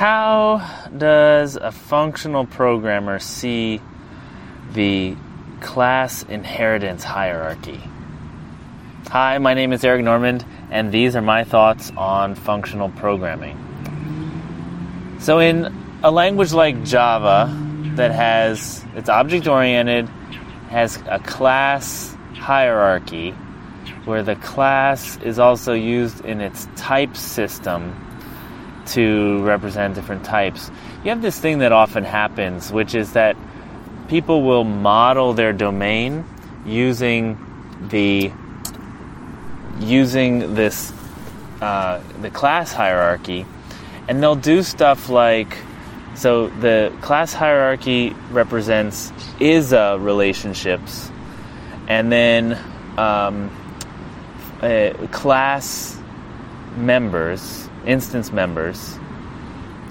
How does a functional programmer see the class inheritance hierarchy? Hi, my name is Eric Normand, and these are my thoughts on functional programming. So, in a language like Java that has it's object oriented, has a class hierarchy where the class is also used in its type system to represent different types. You have this thing that often happens, which is that people will model their domain using the using this uh, the class hierarchy, and they'll do stuff like so the class hierarchy represents ISA relationships, and then um, uh, class members, instance members,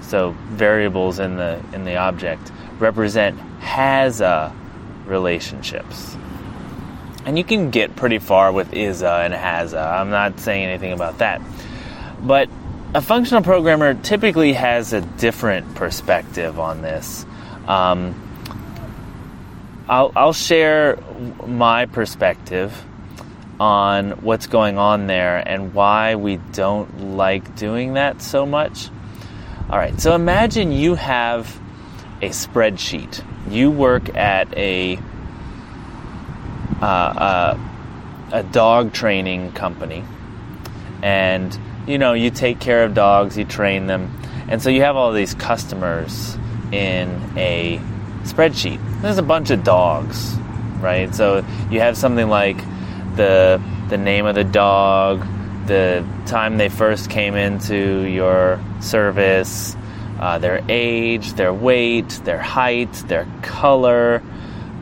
so variables in the in the object represent has-a relationships. And you can get pretty far with is-a and has-a. I'm not saying anything about that. But a functional programmer typically has a different perspective on this. Um, I'll, I'll share my perspective on what's going on there and why we don't like doing that so much. All right, so imagine you have a spreadsheet. You work at a uh, uh, a dog training company, and you know you take care of dogs, you train them, and so you have all these customers in a spreadsheet. There's a bunch of dogs, right? So you have something like the the name of the dog, the time they first came into your service, uh, their age, their weight, their height, their color,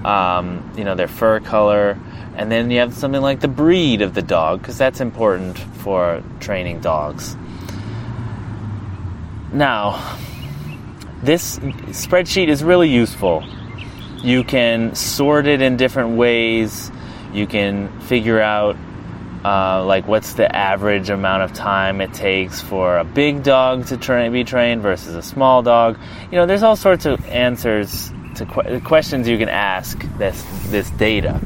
um, you know, their fur color, and then you have something like the breed of the dog because that's important for training dogs. Now, this spreadsheet is really useful. You can sort it in different ways. You can figure out uh, like what's the average amount of time it takes for a big dog to tra- be trained versus a small dog. You know, there's all sorts of answers to que- questions you can ask this this data.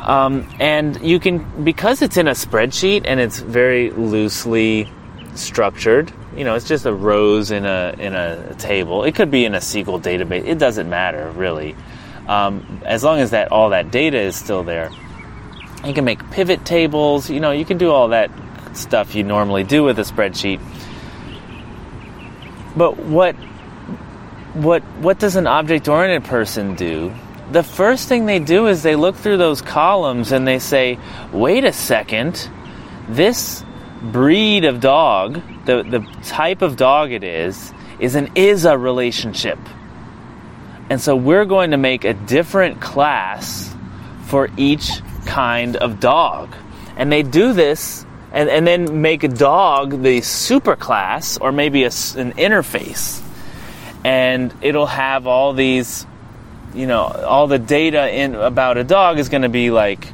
Um, and you can because it's in a spreadsheet and it's very loosely structured. You know, it's just a rows in a in a table. It could be in a SQL database. It doesn't matter really, um, as long as that all that data is still there. You can make pivot tables. You know, you can do all that stuff you normally do with a spreadsheet. But what what what does an object-oriented person do? The first thing they do is they look through those columns and they say, "Wait a second. This breed of dog, the the type of dog it is, is an is-a relationship." And so we're going to make a different class for each kind of dog. And they do this and, and then make a dog the super class or maybe a, an interface. And it'll have all these, you know, all the data in about a dog is going to be like,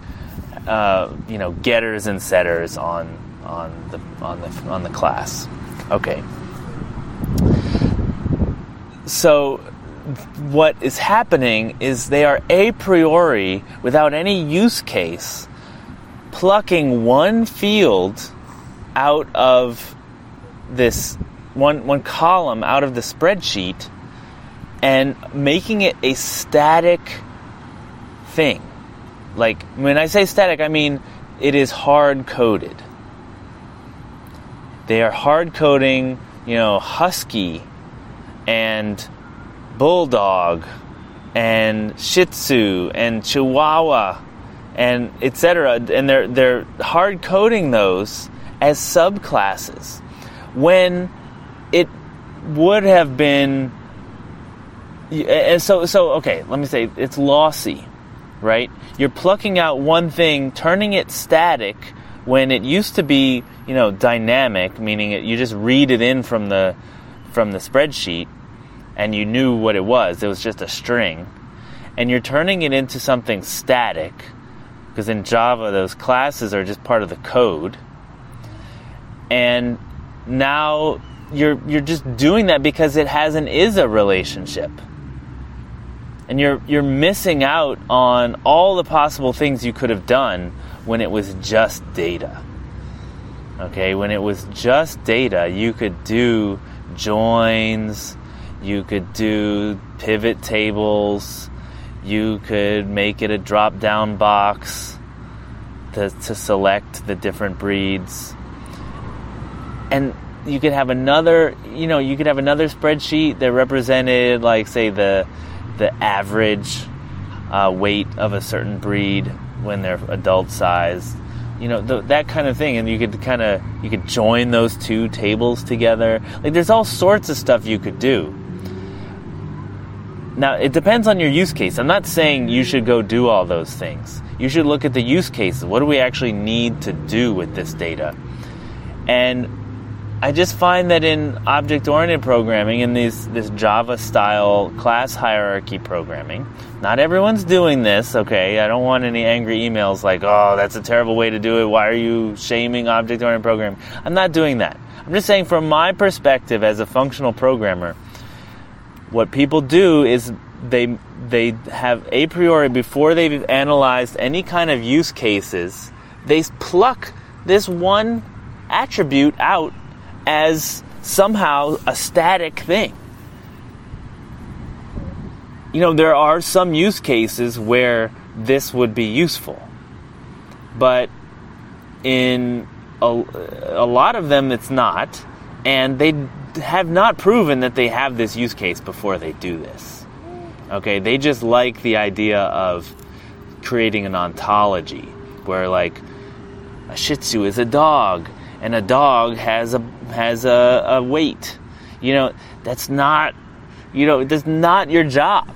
uh, you know, getters and setters on on the on the on the class. Okay. So what is happening is they are a priori, without any use case, plucking one field out of this one one column out of the spreadsheet and making it a static thing. Like when I say static, I mean it is hard coded. They are hard coding, you know, husky and bulldog and shih tzu and chihuahua and etc and they're they're hard coding those as subclasses. When it would have been and so so okay let me say it's lossy right? You're plucking out one thing turning it static when it used to be you know dynamic meaning it, you just read it in from the from the spreadsheet and you knew what it was, it was just a string, and you're turning it into something static, because in Java, those classes are just part of the code, and now you're you're just doing that because it has an is a relationship. And you're you're missing out on all the possible things you could have done when it was just data. Okay, when it was just data, you could do joins, you could do pivot tables, you could make it a drop down box to, to select the different breeds. And you could have another, you know, you could have another spreadsheet that represented, like, say, the the average uh, weight of a certain breed when they're adult size, you know, that kind of thing. And you could kind of you could join those two tables together. Like, there's all sorts of stuff you could do. Now, it depends on your use case. I'm not saying you should go do all those things. You should look at the use cases. What do we actually need to do with this data? And I just find that in object oriented programming, in these, this Java style class hierarchy programming, not everyone's doing this, okay? I don't want any angry emails like, oh, that's a terrible way to do it. Why are you shaming object oriented programming? I'm not doing that. I'm just saying, from my perspective as a functional programmer, what people do is they they have a priori before they've analyzed any kind of use cases, they pluck this one attribute out as somehow a static thing. You know, there are some use cases where this would be useful, but in a, a lot of them it's not, and they have not proven that they have this use case before they do this. Okay, they just like the idea of creating an ontology where, like, a Shih Tzu is a dog, and a dog has a has a, a weight. You know, that's not, you know, that's not your job.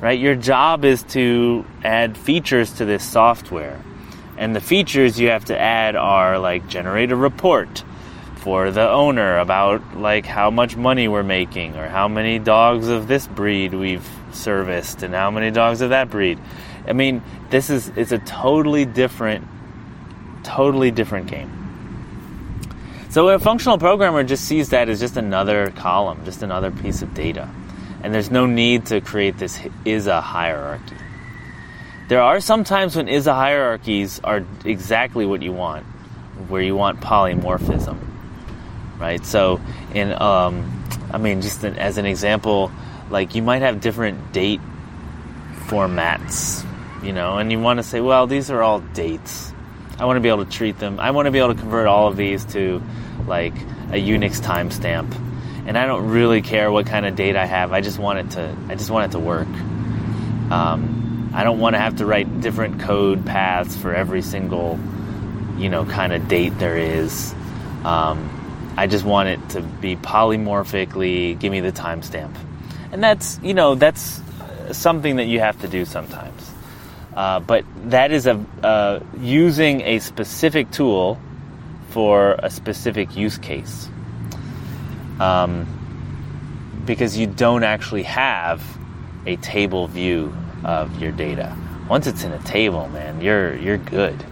Right? Your job is to add features to this software. And the features you have to add are like generate a report for the owner about like how much money we're making or how many dogs of this breed we've serviced and how many dogs of that breed. I mean, this is it's a totally different totally different game. So a functional programmer just sees that as just another column, just another piece of data. And there's no need to create this is a hierarchy. There are some times when is a hierarchies are exactly what you want, where you want polymorphism, right? So in, um, I mean, just as an example, like you might have different date formats, you know, and you want to say, well, these are all dates. I want to be able to treat them. I want to be able to convert all of these to like a Unix timestamp. And I don't really care what kind of date I have. I just want it to. I just want it to work. Um, I don't want to have to write different code paths for every single, you know, kind of date there is. Um, I just want it to be polymorphically give me the timestamp, and that's you know that's something that you have to do sometimes. Uh, but that is a uh, using a specific tool for a specific use case. Um, because you don't actually have a table view of your data. Once it's in a table, man, you're you're good.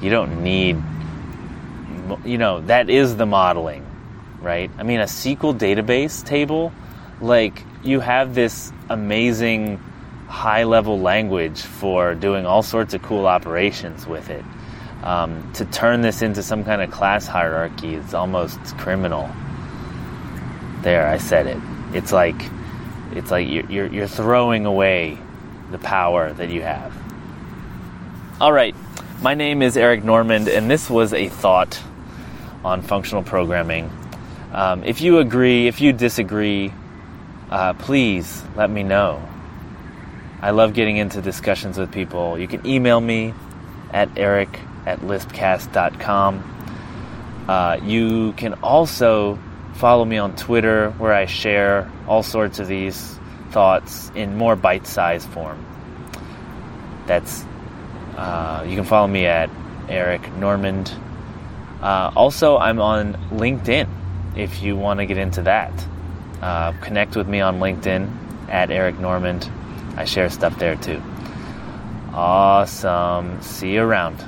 You don't need you know, that is the modeling, right? I mean, a SQL database table, like you have this amazing high level language for doing all sorts of cool operations with it. Um, to turn this into some kind of class hierarchy is almost criminal. There, I said it. It's like it's like you're, you're, you're throwing away the power that you have. All right, my name is Eric Normand, and this was a thought on functional programming. Um, if you agree, if you disagree, uh, please let me know. I love getting into discussions with people. You can email me at eric at lispcast.com. Uh, you can also follow me on Twitter where I share all sorts of these thoughts in more bite sized form. That's uh, you can follow me at Eric Normand. Uh, also, I'm on LinkedIn if you want to get into that. Uh, connect with me on LinkedIn at Eric Normand. I share stuff there too. Awesome. See you around.